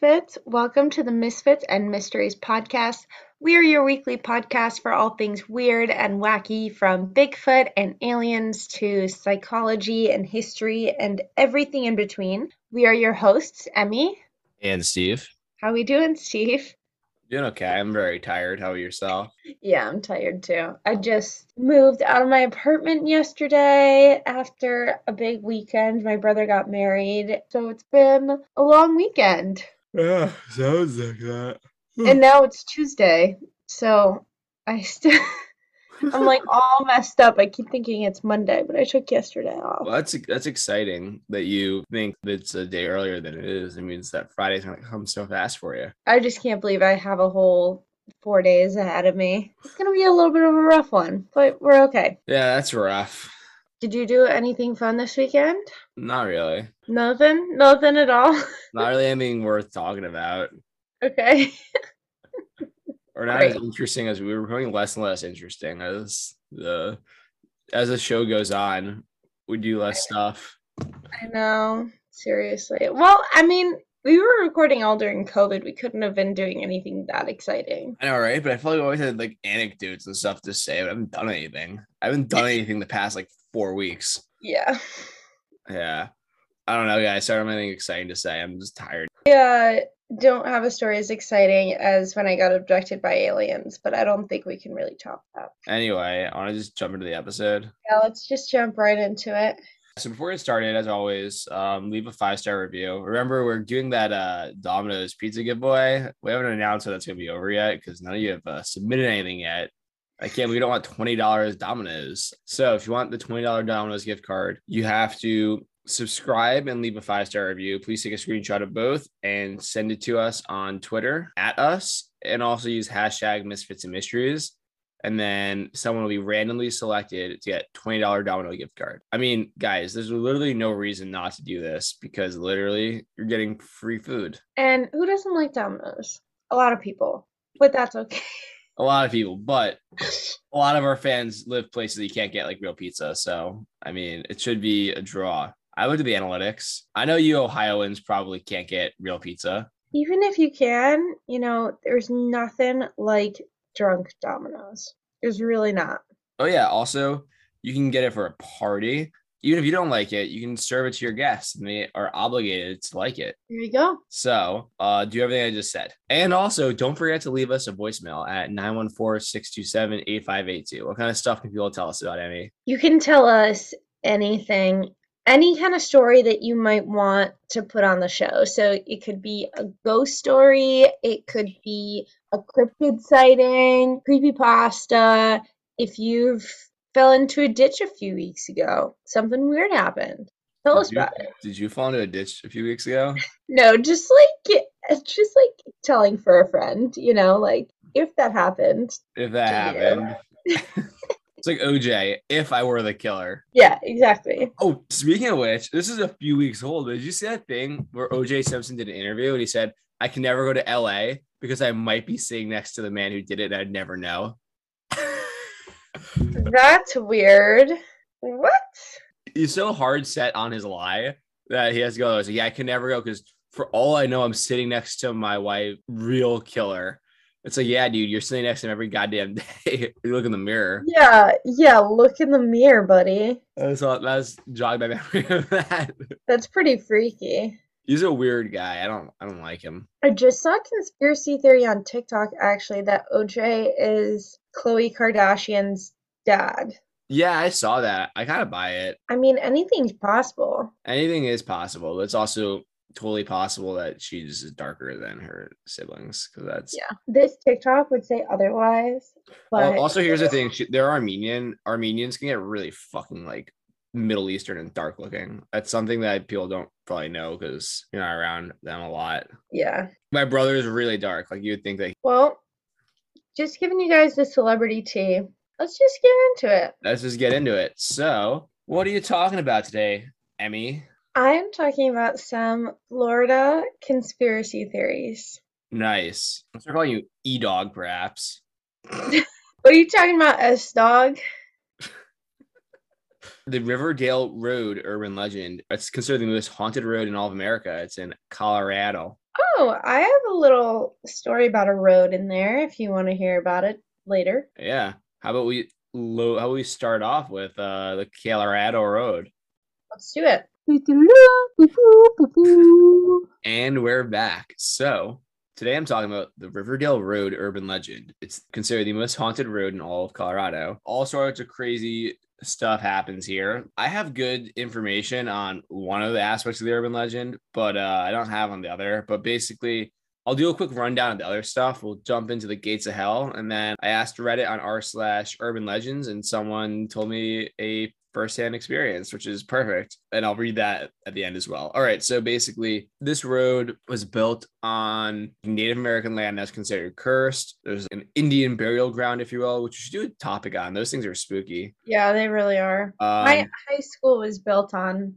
Misfits. Welcome to the Misfits and Mysteries podcast. We are your weekly podcast for all things weird and wacky, from Bigfoot and aliens to psychology and history and everything in between. We are your hosts, Emmy. And Steve. How are we doing, Steve? Doing okay. I'm very tired. How are you yourself? Yeah, I'm tired too. I just moved out of my apartment yesterday after a big weekend. My brother got married, so it's been a long weekend. Yeah, sounds like that. and now it's Tuesday, so I still. I'm like all messed up. I keep thinking it's Monday, but I took yesterday off. Well, that's that's exciting that you think it's a day earlier than it is. It means that Friday's gonna come so fast for you. I just can't believe I have a whole four days ahead of me. It's gonna be a little bit of a rough one, but we're okay. Yeah, that's rough. Did you do anything fun this weekend? Not really. Nothing? Nothing at all? Not really anything worth talking about. okay. or not Right. as interesting as we were becoming less and less interesting as the as the show goes on. We do less stuff. I know. Seriously. Well, I mean, we were recording all during COVID. We couldn't have been doing anything that exciting. I know, right? But I feel like we always had like anecdotes and stuff to say, but I haven't done anything. I haven't done anything the past like four weeks. Yeah. Yeah. I don't know, guys. I don't have anything exciting to say. I'm just tired. Yeah. Don't have a story as exciting as when I got abducted by aliens, but I don't think we can really top that. Anyway, I want to just jump into the episode. Yeah, let's just jump right into it. So before we get started, as always, um, leave a five star review. Remember, we're doing that uh, Domino's pizza giveaway. We haven't announced that that's gonna be over yet because none of you have uh, submitted anything yet. I can't. We don't want twenty dollars Domino's. So if you want the twenty dollar Domino's gift card, you have to subscribe and leave a five star review. Please take a screenshot of both and send it to us on Twitter at us, and also use hashtag Misfits and Mysteries and then someone will be randomly selected to get $20 domino gift card. I mean, guys, there's literally no reason not to do this because literally you're getting free food. And who doesn't like Domino's? A lot of people, but that's okay. A lot of people, but a lot of our fans live places that you can't get like real pizza. So, I mean, it should be a draw. I looked at the analytics. I know you Ohioans probably can't get real pizza. Even if you can, you know, there's nothing like drunk Domino's. There's really not. Oh, yeah. Also, you can get it for a party. Even if you don't like it, you can serve it to your guests and they are obligated to like it. There you go. So uh, do everything I just said. And also, don't forget to leave us a voicemail at 914-627-8582. What kind of stuff can people tell us about Emmy? You can tell us anything, any kind of story that you might want to put on the show. So it could be a ghost story, it could be a cryptid sighting, creepypasta. If you've fell into a ditch a few weeks ago, something weird happened. Tell us you- about it. Did you fall into a ditch a few weeks ago? No, just like just like telling for a friend, you know, like if that happened. If that happened. it's like OJ, if I were the killer. Yeah, exactly. Oh, speaking of which, this is a few weeks old. Did you see that thing where OJ Simpson did an interview and he said, I can never go to LA because I might be sitting next to the man who did it and I'd never know. That's weird. What? he's so hard set on his lie that he has to go. Like, yeah, I can never go because for all I know, I'm sitting next to my wife, real killer. It's like, yeah, dude, you're sitting next to him every goddamn day. you look in the mirror. Yeah, yeah, look in the mirror, buddy. That's all. That's jogged my memory of that. That's pretty freaky. He's a weird guy. I don't. I don't like him. I just saw a conspiracy theory on TikTok actually that OJ is Khloe Kardashian's dad. Yeah, I saw that. I kind of buy it. I mean, anything's possible. Anything is possible. But it's also totally possible that she's darker than her siblings because that's Yeah. This TikTok would say otherwise. But Al- also, here's the thing: she, they're Armenian. Armenians can get really fucking like Middle Eastern and dark looking. That's something that people don't probably know because you're not around them a lot. Yeah. My brother is really dark. Like you would think that Well, just giving you guys the celebrity tea. Let's just get into it. let's just get into it. So, what are you talking about today, Emmy? I'm talking about some Florida conspiracy theories. Nice. I'm start calling you E Dog, perhaps. What are you talking about, S Dog? The Riverdale Road urban legend. It's considered the most haunted road in all of America. It's in Colorado. Oh, I have a little story about a road in there if you want to hear about it later. Yeah. How about we how about we start off with uh the Colorado Road? Let's do it. And we're back. So today I'm talking about the Riverdale Road urban legend. It's considered the most haunted road in all of Colorado. All sorts of crazy stuff happens here. I have good information on one of the aspects of the urban legend, but uh, I don't have on the other. But basically, I'll do a quick rundown of the other stuff. We'll jump into the gates of hell, and then I asked Reddit on r slash urban legends, and someone told me a firsthand experience, which is perfect. And I'll read that at the end as well. All right. So basically, this road was built on Native American land that's considered cursed. There's an Indian burial ground, if you will, which you should do a topic on. Those things are spooky. Yeah, they really are. Um, My high school was built on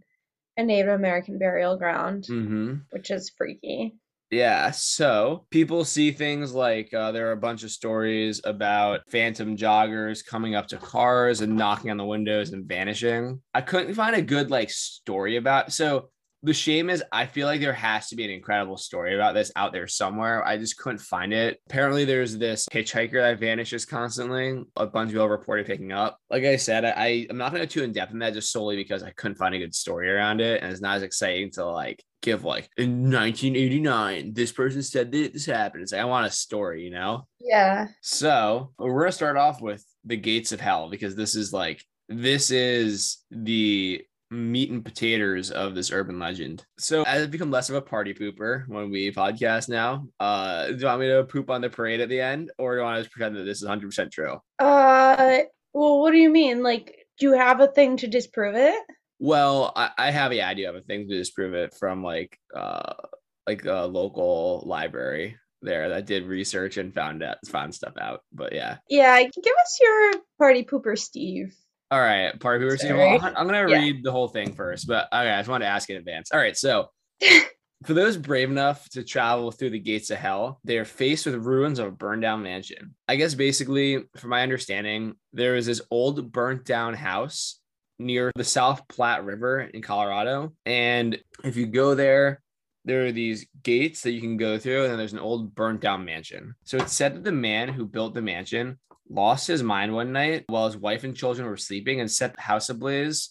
a Native American burial ground, mhm. which is freaky. Yeah, so people see things like uh, there are a bunch of stories about phantom joggers coming up to cars and knocking on the windows and vanishing. I couldn't find a good like story about. So the shame is, I feel like there has to be an incredible story about this out there somewhere. I just couldn't find it. Apparently, there's this hitchhiker that vanishes constantly. A bunch of people reported picking up. Like I said, I I'm not going to go too in depth in that just solely because I couldn't find a good story around it, and it's not as exciting to like give like in 1989 this person said that this happened. It's like I want a story, you know. Yeah. So we're gonna start off with the gates of hell because this is like this is the meat and potatoes of this urban legend. So as I've become less of a party pooper when we podcast now, uh, do you want me to poop on the parade at the end, or do you want to just pretend that this is 100 percent true? Uh, well, what do you mean? Like, do you have a thing to disprove it? Well, I, I have yeah, I do have a thing to disprove it from like uh like a local library there that did research and found out found stuff out. But yeah. Yeah, give us your party pooper, Steve. All right, pooper. Steve, Sorry. well, I'm gonna Yeah. read the whole thing first, but okay, I just wanted to ask in advance. All right, so for those brave enough to travel through the gates of hell, they are faced with ruins of a burned down mansion. I guess basically, from my understanding, there is this old burnt down house near the South Platte River in Colorado. And if you go there, there are these gates that you can go through, and then there's an old burnt down mansion. So it's said that the man who built the mansion lost his mind one night while his wife and children were sleeping and set the house ablaze,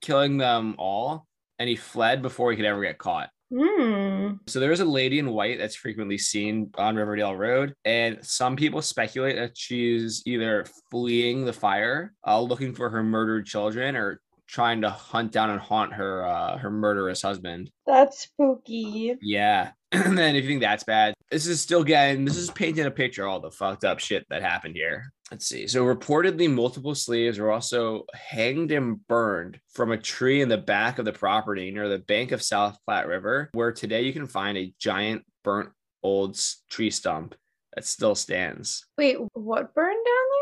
killing them all. And he fled before he could ever get caught. Hmm. So there is a lady in white that's frequently seen on Riverdale Road, and some people speculate that she's either fleeing the fire, uh, looking for her murdered children, or trying to hunt down and haunt her uh, her murderous husband. That's spooky. Yeah. And then if you think that's bad, this is still getting this is painting a picture of all the fucked up shit that happened here. Let's see. So reportedly multiple slaves were also hanged and burned from a tree in the back of the property near the bank of South Platte River, where today you can find a giant burnt old tree stump that still stands. Wait, what burned down there?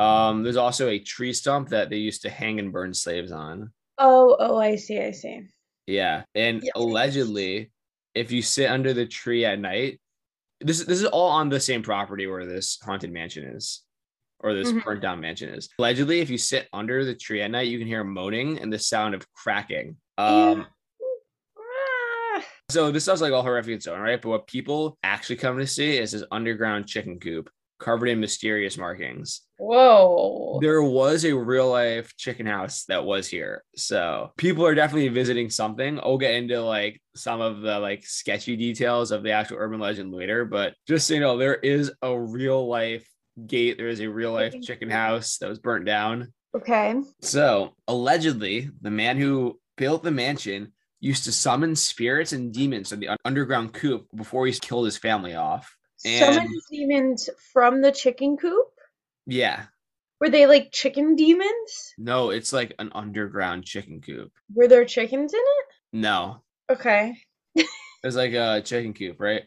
Um, there's also a tree stump that they used to hang and burn slaves on. Oh, oh, I see, I see. Yeah, and Yes. allegedly, if you sit under the tree at night, this this is all on the same property where this haunted mansion is, or this Mhm. burnt down mansion is. Allegedly, if you sit under the tree at night, you can hear moaning and the sound of cracking. Um, Ah, so this sounds like all horrific in its own right, but what people actually come to see is this underground chicken coop covered in mysterious markings. Whoa. There was a real life chicken house that was here. So people are definitely visiting something. I'll get into like some of the like sketchy details of the actual urban legend later. But just so you know, there is a real life gate. There is a real life Chicken house that was burnt down. Okay. So allegedly, the man who built the mansion used to summon spirits and demons from the underground coop before he killed his family off. Summon And- demons from the chicken coop? Yeah. Were they like chicken demons? No, it's like an underground chicken coop. Were there chickens in it? No, Okay. It was like a chicken coop, right?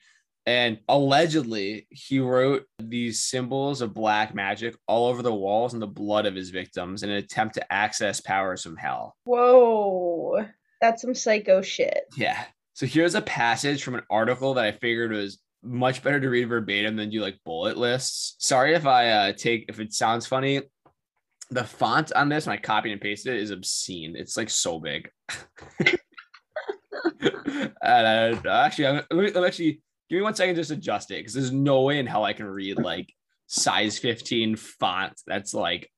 And allegedly, he wrote these symbols of black magic all over the walls and the blood of his victims in an attempt to access powers from hell. Whoa. That's some psycho shit. Yeah. So here's a passage from an article that I figured was much better to read verbatim than do like bullet lists. Sorry if I uh, take if it sounds funny. The font on this, when I copied and pasted it, is obscene. It's like so big. and, uh, actually, I'm, let me, actually give me one second just adjust it because there's no way in hell I can read like size 15 font that's like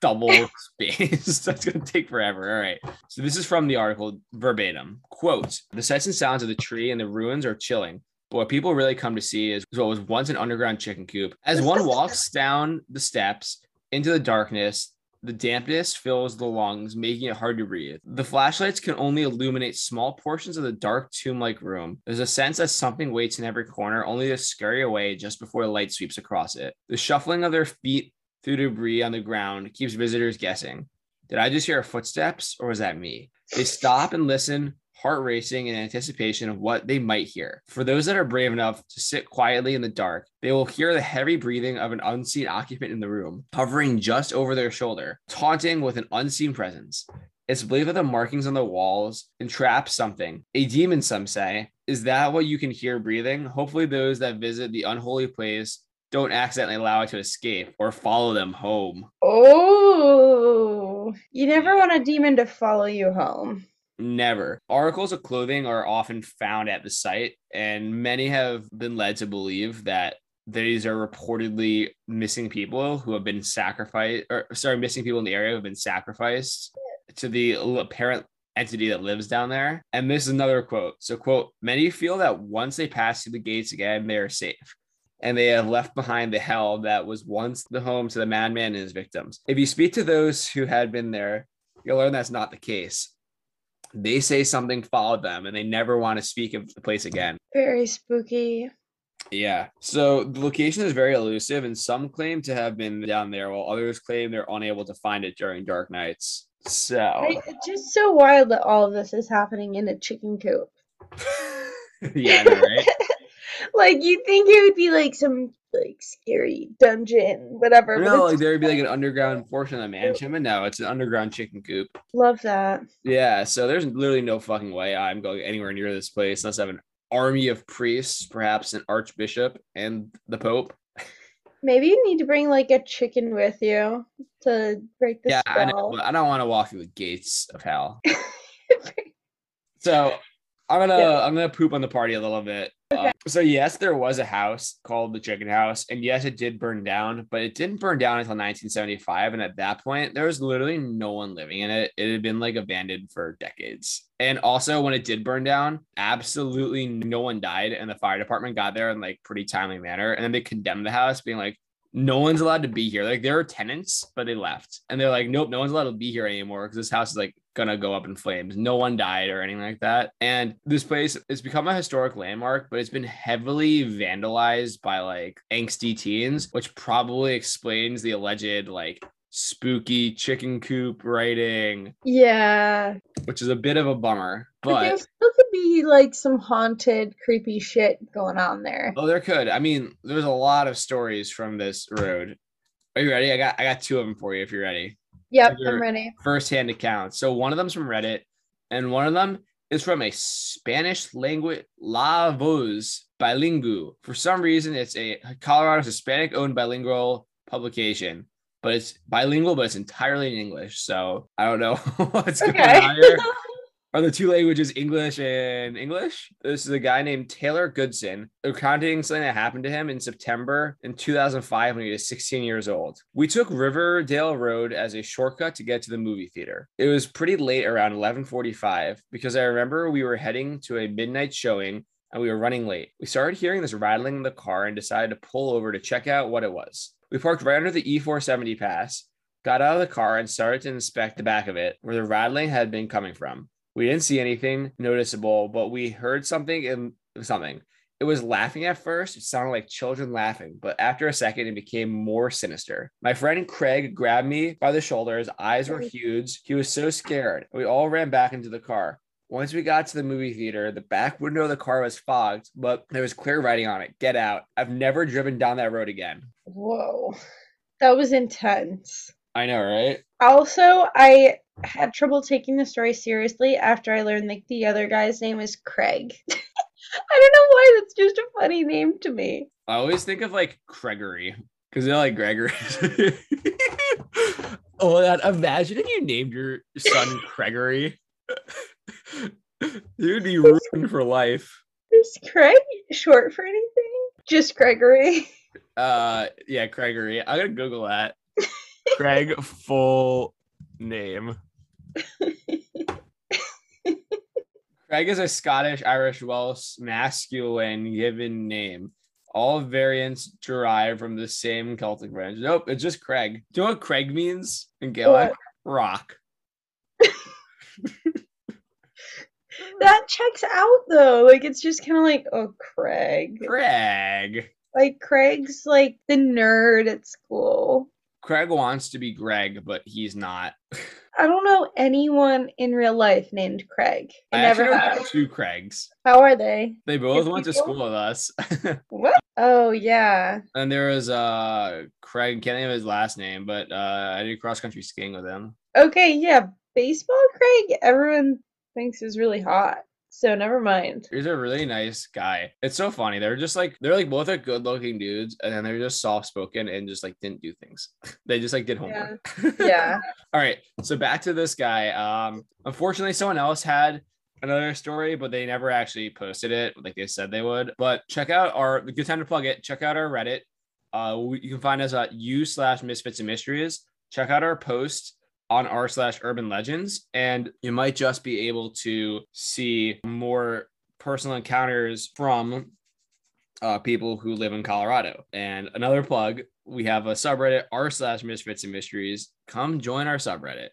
double space. That's gonna take forever. All right. So this is from the article verbatim. Quote: The sights and sounds of the tree and the ruins are chilling. But what people really come to see is what was once an underground chicken coop. As one walks down the steps into the darkness, the dampness fills the lungs, making it hard to breathe. The flashlights can only illuminate small portions of the dark tomb like room. There's a sense that something waits in every corner, only to scurry away just before the light sweeps across it. The shuffling of their feet through debris on the ground keeps visitors guessing. Did I just hear footsteps or was that me? They stop and listen, heart racing in anticipation of what they might hear. For those that are brave enough to sit quietly in the dark, they will hear the heavy breathing of an unseen occupant in the room, hovering just over their shoulder, taunting with an unseen presence. It's believed that the markings on the walls entrap something. A demon, some say. Is that what you can hear breathing? Hopefully, those that visit the unholy place don't accidentally allow it to escape or follow them home. Oh, you never want a demon to follow you home. Never. Articles of clothing are often found at the site, and many have been led to believe that these are reportedly missing people who have been sacrificed, or sorry, missing people in the area who have been sacrificed to the apparent entity that lives down there. And this is another quote. So, quote, many feel that once they pass through the gates again, they are safe. And they have left behind the hell that was once the home to the madman and his victims. If you speak to those who had been there, you'll learn that's not the case they say something followed them and they never want to speak of the place again. Very spooky. Yeah. So the location is very elusive, and some claim to have been down there, while others claim they're unable to find it during dark nights. So It's just so wild that all of this is happening in a chicken coop. yeah, know, right? Like you think it would be like some like scary dungeon, whatever. no, like there would be like an underground portion of the mansion, but no, it's an underground chicken coop. love that. Yeah, so there's literally no fucking way I'm going anywhere near this place unless I have an army of priests, perhaps an archbishop and the pope. Maybe you need to bring like a chicken with you to break the yeah, I know, spell. I don't want to walk through the gates of hell. So I'm gonna Yeah. I'm gonna poop on the party a little bit. Okay. Uh, so yes, there was a house called the Chicken House, and yes, it did burn down, but it didn't burn down until 1975. And at that point, there was literally no one living in it. It had been like abandoned for decades. And also, when it did burn down, absolutely no one died, and the fire department got there in like pretty timely manner. And then they condemned the house, being like, no one's allowed to be here. Like there are tenants, but they left, and they're like, nope, no one's allowed to be here anymore because this house is like gonna go up in flames. No one died or anything like that. And this place it's become a historic landmark, but it's been heavily vandalized by like angsty teens, which probably explains the alleged like spooky chicken coop writing, yeah. which is a bit of a bummer. But there still could be like some haunted, creepy shit going on there. oh, there could. I mean, there's a lot of stories from this road. Are you ready? I got I got two of them for you if you're ready. Yep, I'm ready. firsthand accounts. So one of them's from Reddit, and one of them is from a Spanish language La Voz bilingual. For some reason, it's a Colorado Hispanic owned bilingual publication, but it's bilingual, but it's entirely in English. So I don't know what's going on here. Are the two languages English and English? This is a guy named Taylor Goodson recounting something that happened to him in September in 2005 when he was 16 years old. We took Riverdale Road as a shortcut to get to the movie theater. It was pretty late around 11:45 because I remember we were heading to a midnight showing and we were running late. We started hearing this rattling in the car and decided to pull over to check out what it was. We parked right under the E470 pass, got out of the car and started to inspect the back of it where the rattling had been coming from. We didn't see anything noticeable, but we heard something and something. It was laughing at first. It sounded like children laughing, but after a second, it became more sinister. My friend Craig grabbed me by the shoulder. His eyes were huge. He was so scared. We all ran back into the car. Once we got to the movie theater, the back window of the car was fogged, but there was clear writing on it Get out. I've never driven down that road again. Whoa. That was intense. I know, right? Also, I had trouble taking the story seriously after I learned like the other guy's name is Craig. I don't know why that's just a funny name to me. I always think of like Gregory because they're like Gregory. Oh, that imagine if you named your son Gregory. You'd be ruined for life. Is Craig short for anything? Just Gregory. Uh, yeah, Gregory. I'm gonna Google that. Craig full name. Craig is a Scottish, Irish, Welsh masculine given name. All variants derive from the same Celtic branch. Nope, it's just Craig. Do you know what Craig means in Gaelic? Rock. That checks out though. Like it's just kind of like, oh, Craig. Craig. Like Craig's like the nerd at school. Craig wants to be Greg, but he's not. I don't know anyone in real life named Craig. I, I never have. two Craigs. How are they? They both went to school with us. What? Oh yeah. and there was uh Craig, can't think of his last name, but uh I did cross country skiing with him. Okay, yeah. Baseball Craig, everyone thinks is really hot. So never mind. He's a really nice guy. It's so funny. They're just like they're like both are good looking dudes, and then they're just soft spoken and just like didn't do things. they just like did homework. Yeah. All right. So back to this guy. Um, unfortunately, someone else had another story, but they never actually posted it like they said they would. But check out our good time to plug it. Check out our Reddit. Uh, you can find us at u slash misfits and mysteries. Check out our post on r slash urban legends, and you might just be able to see more personal encounters from uh, people who live in Colorado. And another plug, we have a subreddit r slash misfits and mysteries. Come join our subreddit.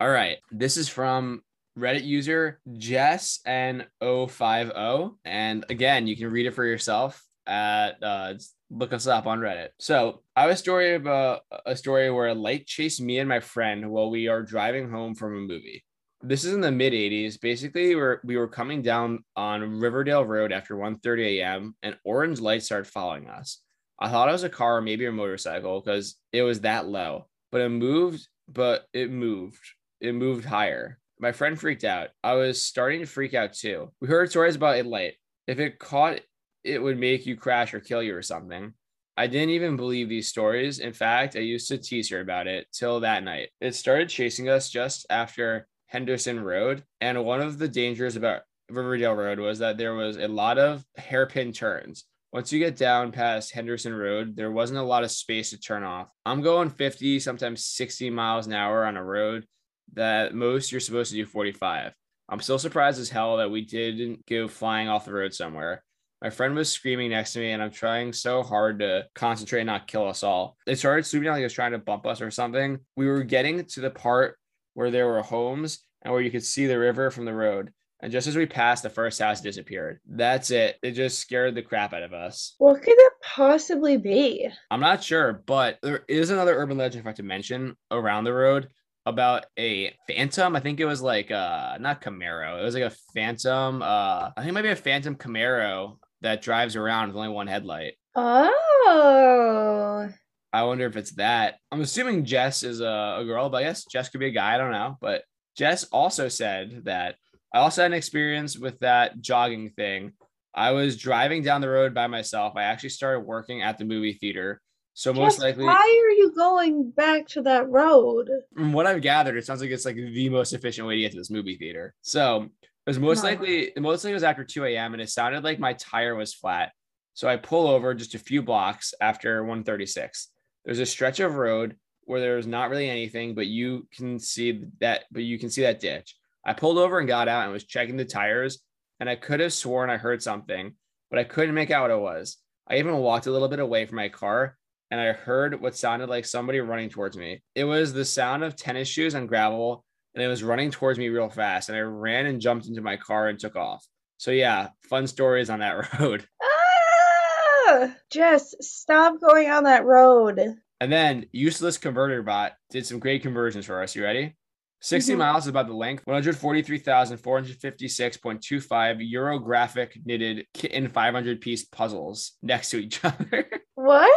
All right, this is from Reddit user Jess N050. And again, you can read it for yourself at uh, look us up on Reddit. So I have a story about a story where a light chased me and my friend while we are driving home from a movie. This is in the mid 80s. Basically, we're, we were coming down on Riverdale Road after 1:30 a.m. and orange lights started following us. I thought it was a car or maybe a motorcycle because it was that low, but it moved, but it moved. It moved higher. My friend freaked out. I was starting to freak out too. We heard stories about a light. If it caught, it would make you crash or kill you or something. I didn't even believe these stories. In fact, I used to tease her about it till that night. It started chasing us just after Henderson Road. And one of the dangers about Riverdale Road was that there was a lot of hairpin turns. Once you get down past Henderson Road, there wasn't a lot of space to turn off. I'm going 50, sometimes 60 miles an hour on a road that most you're supposed to do 45. I'm still surprised as hell that we didn't go flying off the road somewhere. My friend was screaming next to me, and I'm trying so hard to concentrate and not kill us all. It started swooping down like it was trying to bump us or something. We were getting to the part where there were homes and where you could see the river from the road. And just as we passed, the first house disappeared. That's it. It just scared the crap out of us. What could that possibly be? I'm not sure, but there is another urban legend if I have to mention around the road about a phantom. I think it was like uh not Camaro. It was like a phantom. Uh I think it might be a phantom Camaro that drives around with only one headlight. Oh. I wonder if it's that. I'm assuming Jess is a, a girl, but I guess Jess could be a guy. I don't know. But Jess also said that I also had an experience with that jogging thing. I was driving down the road by myself. I actually started working at the movie theater. So most Jess, likely, why are you going back to that road? from what I've gathered, it sounds like it's like the most efficient way to get to this movie theater. So was most likely, most likely it was after 2 a.m. and it sounded like my tire was flat. So I pull over just a few blocks after 136. There's a stretch of road where there's not really anything, but you can see that, but you can see that ditch. I pulled over and got out and was checking the tires, and I could have sworn I heard something, but I couldn't make out what it was. I even walked a little bit away from my car and I heard what sounded like somebody running towards me. It was the sound of tennis shoes on gravel, and it was running towards me real fast. And I ran and jumped into my car and took off. So yeah, fun stories on that road. Ah! Jess, stop going on that road. And then useless converter bot did some great conversions for us. You ready? 60 Mhm. miles is about the length, 143,456.25 Euro graphic knitted kitten 500 piece puzzles next to each other. What?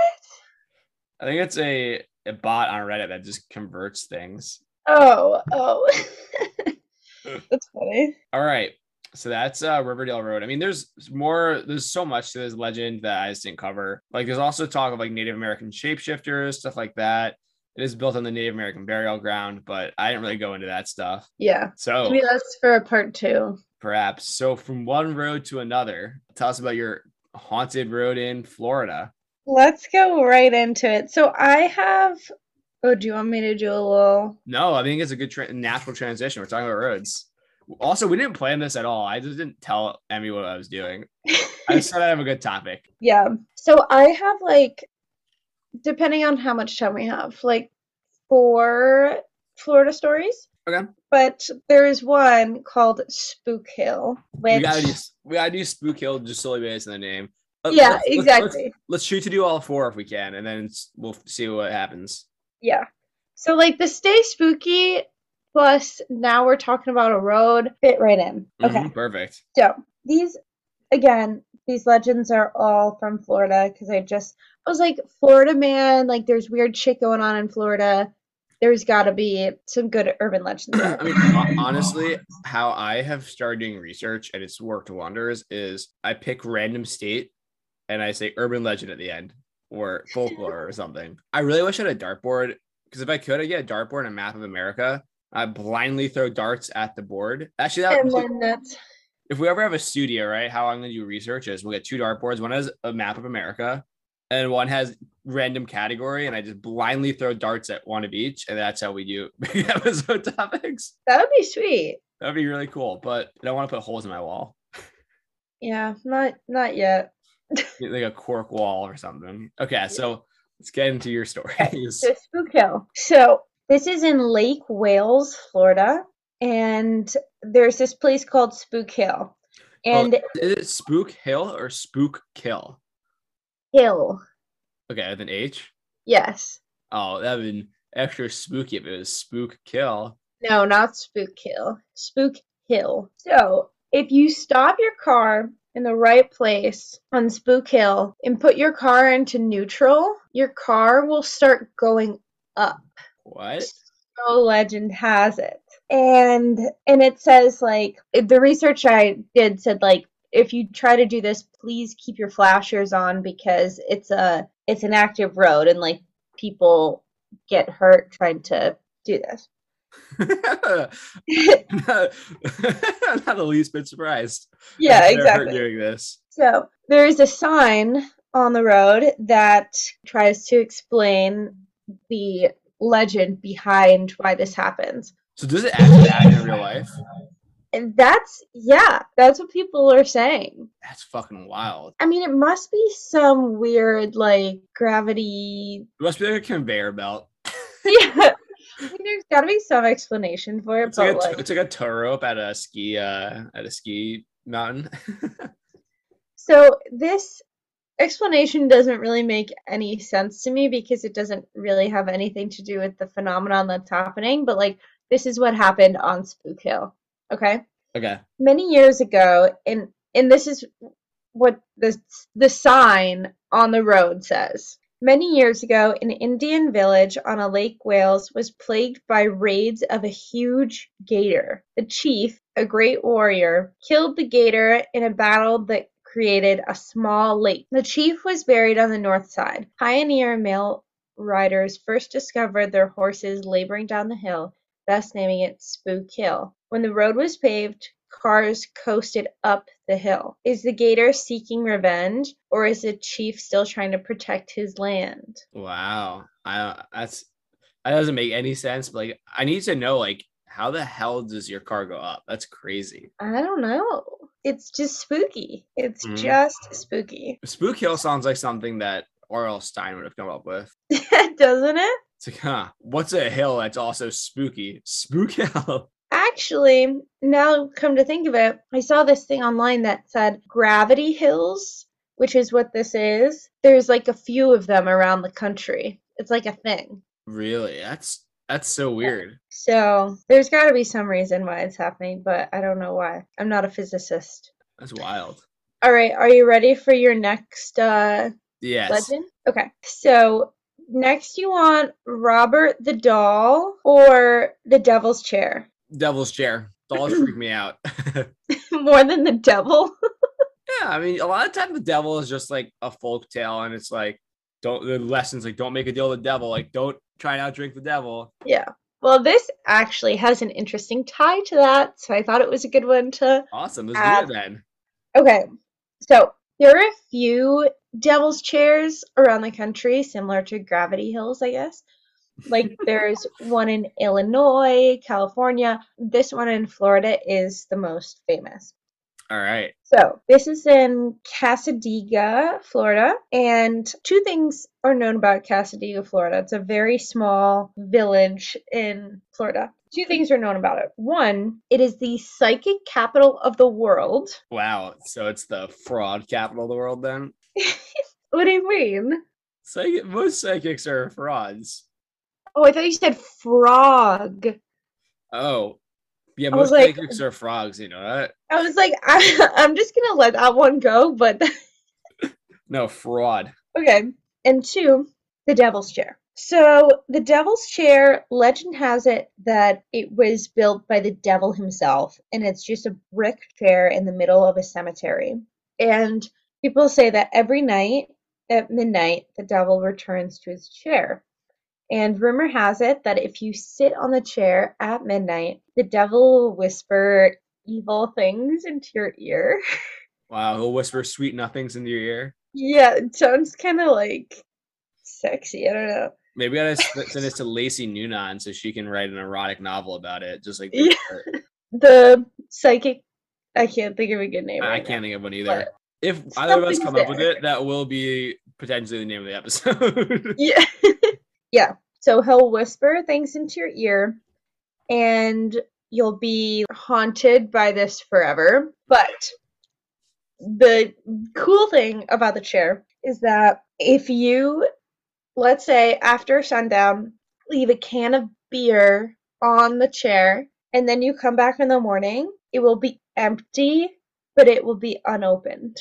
I think it's a, a bot on Reddit that just converts things. Oh, oh. That's funny. All right. So that's uh, Riverdale Road. I mean, there's more, there's so much to this legend that I just didn't cover. Like, there's also talk of like Native American shapeshifters, stuff like that. It is built on the Native American burial ground, but I didn't really go into that stuff. Yeah. So Maybe that's for a part two. perhaps. So from one road to another, tell us about your haunted road in Florida. Let's go right into it. So I have. Oh, do you want me to do a little? No, I think it's a good tra- natural transition. We're talking about roads. Also, we didn't plan this at all. I just didn't tell Emmy what I was doing. I just thought I'd have a good topic. Yeah. So I have like, depending on how much time we have, like four Florida stories. Okay. But there is one called Spook Hill, which We gotta do we gotta do Spook Hill just solely based on the name. Yeah, let's- let's- exactly. Let's, let's shoot to do all four if we can, and then we'll see what happens. Yeah. So like the stay spooky plus now we're talking about a road fit right in. Okay. Mhm, perfect. So these again, these legends are all from Florida because I just I was like, Florida man, like there's weird shit going on in Florida. There's gotta be some good urban legends. I mean, honestly, how I have started doing research and it's worked wonders is I pick random state and I say urban legend at the end or folklore or something. I really wish I had a dartboard because if I could, I'd get a dartboard and a map of America. I blindly throw darts at the board. Actually, that, and then that's if we ever have a studio, right? How I'm going to do research is we'll get two dartboards. One has a map of America, and one has random category, and I just blindly throw darts at one of each, and that's how we do episode topics. that would be sweet. That'd be really cool, but I don't want to put holes in my wall, Yeah, not not yet. like a cork wall or something. Okay, so let's get into your stories. So Spook Hill. So this is in Lake Wales, Florida, and there's this place called Spook Hill. Oh, and Is it Spook Hill or Spook Kill? Hill, Okay, with an H. yes. Oh, that would been extra spooky if it was Spook Kill. No, not Spook Hill. Spook Hill. So if you stop your car in the right place on Spook Hill and put your car into neutral, your car will start going up. What? so legend has it and and it says like the research i did said like if you try to do this please keep your flashers on because it's a it's an active road and like people get hurt trying to do this not, not the least bit surprised. yeah exactly Doing this. so there is a sign on the road that tries to explain the legend behind why this happens So does it actually happen in real life? and that's yeah that's what people are saying That's fucking wild. I mean, it must be some weird, like, gravity. It must be like a conveyor belt. Yeah. I mean, there's got to be some explanation for it, It's like, a, like, it's like a tow rope at a ski uh at a ski mountain. so this explanation doesn't really make any sense to me because it doesn't really have anything to do with the phenomenon that's happening, but, like, this is what happened on Spook Hill. Okay. okay. Many years ago, and and this is what the the sign on the road says. Many years ago, an Indian village on a Lake Wales was plagued by raids of a huge gator. The chief, a great warrior, killed the gator in a battle that created a small lake. The chief was buried on the north side. Pioneer mail riders first discovered their horses laboring down the hill, thus naming it Spook Hill. When the road was paved, cars coasted up the hill. Is the gator seeking revenge, or is the chief still trying to protect his land? Wow. I that's that doesn't make any sense. But like I need to know like how the hell does your car go up? That's crazy. I don't know. It's just spooky. It's Mhm. just spooky. Spook Hill sounds like something that R.L. Stine would have come up with. Doesn't it? It's like, huh, what's a hill that's also spooky? Spook Hill. Actually, now come to think of it, I saw this thing online that said gravity hills, which is what this is. There's like a few of them around the country. It's like a thing. really? That's that's so weird. So there's got to be some reason why it's happening, but I don't know why. I'm not a physicist. That's wild. All right, are you ready for your next uh, Yes. legend? Okay, so next you want Robert the Doll or the Devil's Chair? Devil's chair. Dolls freak me out. More than the devil? Yeah, I mean, a lot of times the devil is just like a folk tale, and it's like don't the lessons like don't make a deal with the devil, like don't try and outdrink the devil. Yeah. Well, this actually has an interesting tie to that, so I thought it was a good one to. Awesome. Let's Uh, do it then. Okay, so there are a few devil's chairs around the country, similar to Gravity Hills, I guess. Like there's one in Illinois, California. This one in Florida is the most famous. All right. So this is in Cassadaga, Florida, and two things are known about Cassadaga, Florida. It's a very small village in Florida. Two things are known about it. One, it is the psychic capital of the world. Wow. So it's the fraud capital of the world then? What do you mean? Psychic most psychics are frauds. Oh, I thought you said frog. Oh. Yeah, most like- are frogs, you know that? I was like, I, I'm just gonna let that one go, but No, fraud. Okay. And two, the devil's chair. So, the devil's chair, legend has it that it was built by the devil himself, and it's just a brick chair in the middle of a cemetery. And people say that every night at midnight, the devil returns to his chair. And rumor has it that if you sit on the chair at midnight, the devil will whisper evil things into your ear. Wow, he'll whisper sweet nothings into your ear. Yeah, it sounds kind of like sexy. I don't know. Maybe I gotta send this to Lacey Noonan so she can write an erotic novel about it. Just like Yeah. The psychic. I can't think of a good name. I right can't think of one either. If either of us come up with it, that will be potentially the name of the episode. Yeah. Yeah. So he'll whisper things into your ear, and you'll be haunted by this forever. But the cool thing about the chair is that if you, let's say after sundown, leave a can of beer on the chair, and then you come back in the morning, it will be empty, but it will be unopened.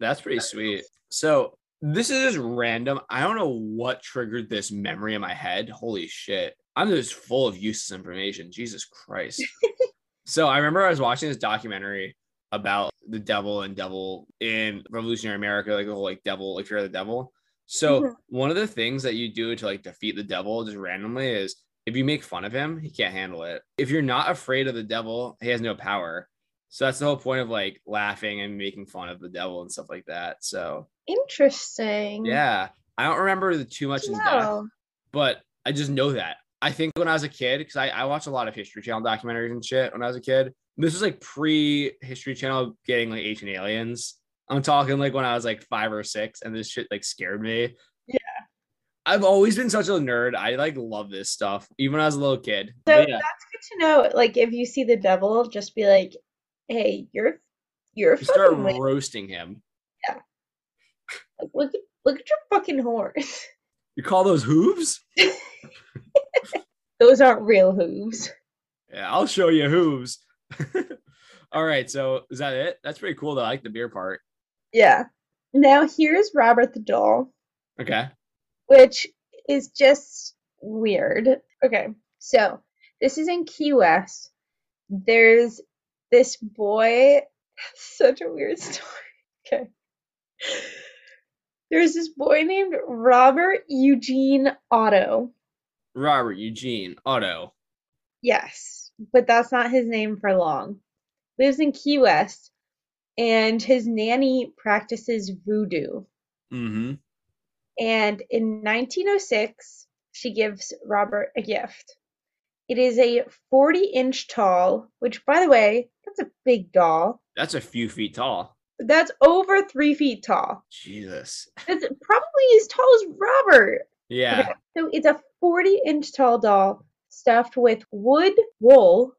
That's pretty sweet. So this is just random. I don't know what triggered this memory in my head. Holy shit. I'm just full of useless information. Jesus Christ. so I remember I was watching this documentary about the devil and devil in revolutionary America, like the whole like devil, like fear of the devil. So Mhm. one of the things that you do to like defeat the devil just randomly is if you make fun of him, he can't handle it. If you're not afraid of the devil, he has no power. So that's the whole point of like laughing and making fun of the devil and stuff like that. So Interesting. yeah, I don't remember too much No. but I just know that. I think when I was a kid, because I, I watched a lot of History Channel documentaries and shit when I was a kid. This was like pre History Channel getting like Ancient Aliens. I'm talking like when I was like five or six, and this shit like scared me. Yeah. I've always been such a nerd. I like love this stuff, even as a little kid. So yeah, that's good to know. Like if you see the devil, just be like, "Hey, you're you're you start roasting him. Like, look at look at your fucking horse. You call those hooves? Those aren't real hooves." Yeah, I'll show you hooves. All right, so is that it? That's pretty cool. Though. I like the beer part. Yeah. Now here's Robert the doll, Okay. which is just weird. Okay, so this is in Key West. There's this boy. Such a weird story. Okay. There's this boy named Robert Eugene Otto. Robert Eugene Otto. Yes, but that's not his name for long. Lives in Key West, and his nanny practices voodoo. Mm-hmm. And in 1906, she gives Robert a gift. It is a 40 inch tall, which, by the way, that's a big doll. That's a few feet tall. That's over three feet tall. Jesus. That's probably as tall as Robert. Yeah. Okay, so it's a 40 inch tall doll stuffed with wood wool,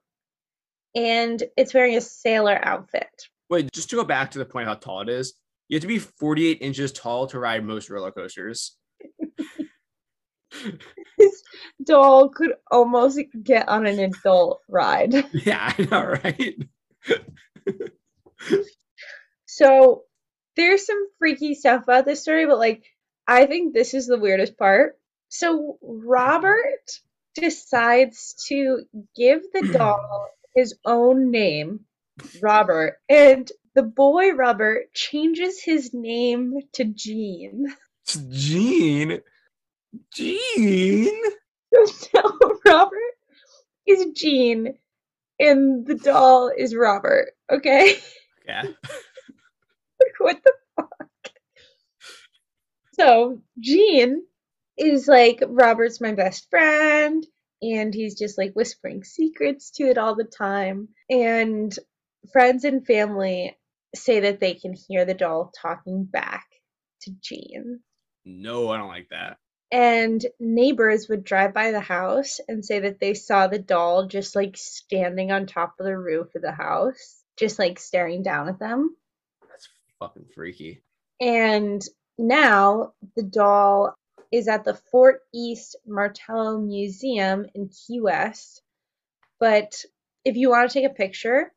and it's wearing a sailor outfit. Wait, just to go back to the point how tall it is, you have to be 48 inches tall to ride most roller coasters. This doll could almost get on an adult ride. yeah, I know, right? So there's some freaky stuff about this story, but like I think this is the weirdest part. So Robert decides to give the doll his own name, Robert, and the boy Robert changes his name to Gene. Gene. Gene. So Robert is Gene and the doll is Robert. Okay. Yeah. what the fuck? So Gene is like Robert's my best friend, and he's just like whispering secrets to it all the time. And friends and family say that they can hear the doll talking back to Gene. No, I don't like that. And neighbors would drive by the house and say that they saw the doll just like standing on top of the roof of the house, just like staring down at them. Fucking freaky. And now the doll is at the Fort East Martello Museum in Key West. But if you want to take a picture,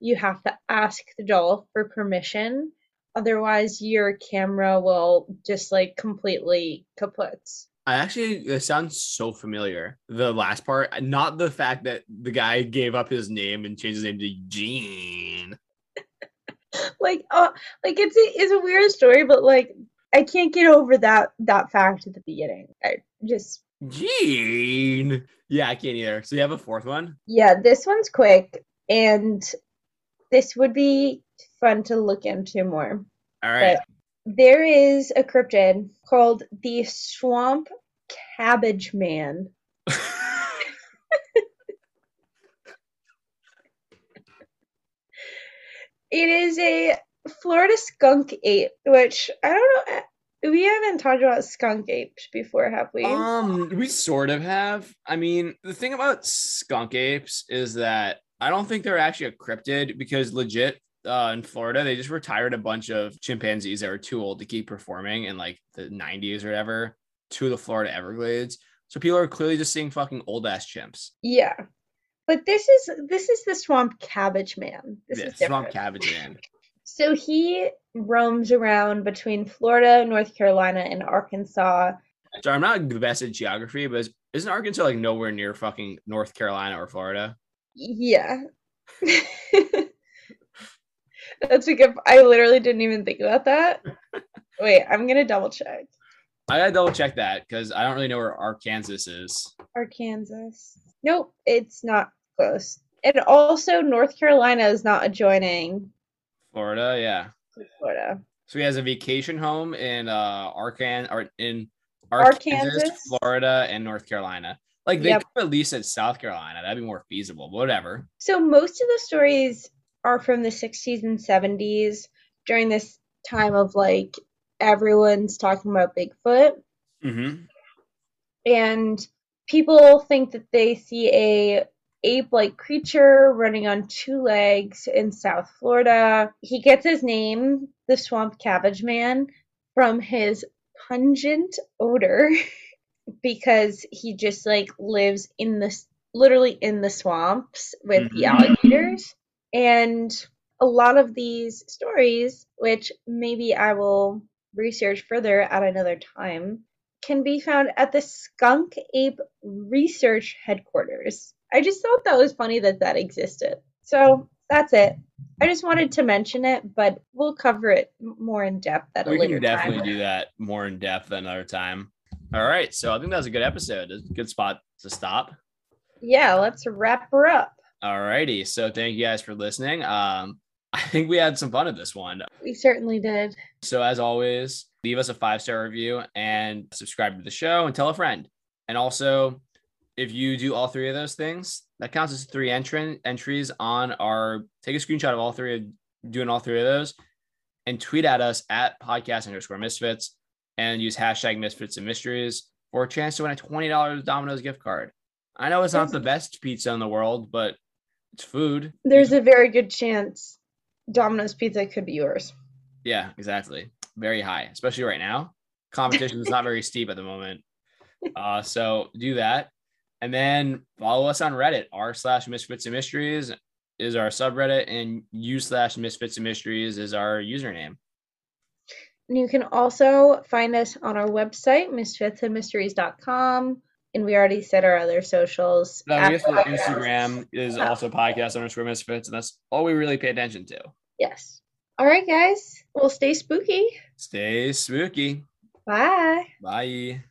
you have to ask the doll for permission Otherwise, your camera will just like completely kaput. I actually, it sounds so familiar. The last part, not the fact that the guy gave up his name and changed his name to Gene. like, uh, like it's a, it's a weird story, but like I can't get over that that fact at the beginning. I just Gene. Yeah, I can't either. So you have a fourth one? Yeah, this one's quick, and this would be fun to look into more. All right. But there is a cryptid called the Swamp Cabbage Man. it is a Florida skunk ape, which I don't know. We haven't talked about skunk apes before, have we? Um, we sort of have. I mean, the thing about skunk apes is that I don't think they're actually a cryptid because legit uh, in Florida, they just retired a bunch of chimpanzees that were too old to keep performing in like the 90s or whatever to the Florida Everglades. So people are clearly just seeing fucking old ass chimps. Yeah. But this is this is the swamp cabbage man. This yeah, is swamp cabbage man. So he roams around between Florida, North Carolina, and Arkansas. So I'm not the best at geography, but isn't Arkansas like nowhere near fucking North Carolina or Florida? Yeah. That's a good. I literally didn't even think about that. Wait, I'm gonna double check. I gotta double check that because I don't really know where Arkansas is. Arkansas. Nope, it's not close. And also, North Carolina is not adjoining Florida. Yeah, Florida. So he has a vacation home in uh Arkan or in Arkansas, Arkansas, Florida, and North Carolina. Like they yep. could at least at South Carolina. That'd be more feasible. Whatever. So most of the stories are from the 60s and 70s during this time of like everyone's talking about Bigfoot. Mm-hmm. And people think that they see a ape-like creature running on two legs in South Florida. He gets his name, the Swamp Cabbage Man, from his pungent odor because he just like lives in the literally in the swamps with mm-hmm. the alligators. And a lot of these stories, which maybe I will research further at another time, can be found at the Skunk Ape Research Headquarters. I just thought that was funny that that existed. So that's it. I just wanted to mention it, but we'll cover it more in depth at we a later time. We can definitely do that more in depth another time. All right. So I think that was a good episode. A good spot to stop. Yeah, let's wrap her up. All righty. So thank you guys for listening. Um, I think we had some fun at this one. We certainly did. So as always, leave us a five star review and subscribe to the show and tell a friend. And also, if you do all three of those things, that counts as three entry entries on our. Take a screenshot of all three of doing all three of those, and tweet at us at podcast underscore misfits, and use hashtag misfits and mysteries for a chance to win a twenty dollars Domino's gift card. I know it's not the best pizza in the world, but it's food. There's a very good chance Domino's Pizza could be yours. Yeah, exactly. Very high, especially right now. Competition is not very steep at the moment. Uh, so do that. And then follow us on Reddit. R slash misfits and mysteries is our subreddit, and u slash misfits and mysteries is our username. And you can also find us on our website, misfitsandmysteries.com and we already said our other socials. No, Instagram is oh. also podcast underscore misfits, and that's all we really pay attention to. Yes. All right, guys. Well, stay spooky. Stay spooky. Bye. Bye.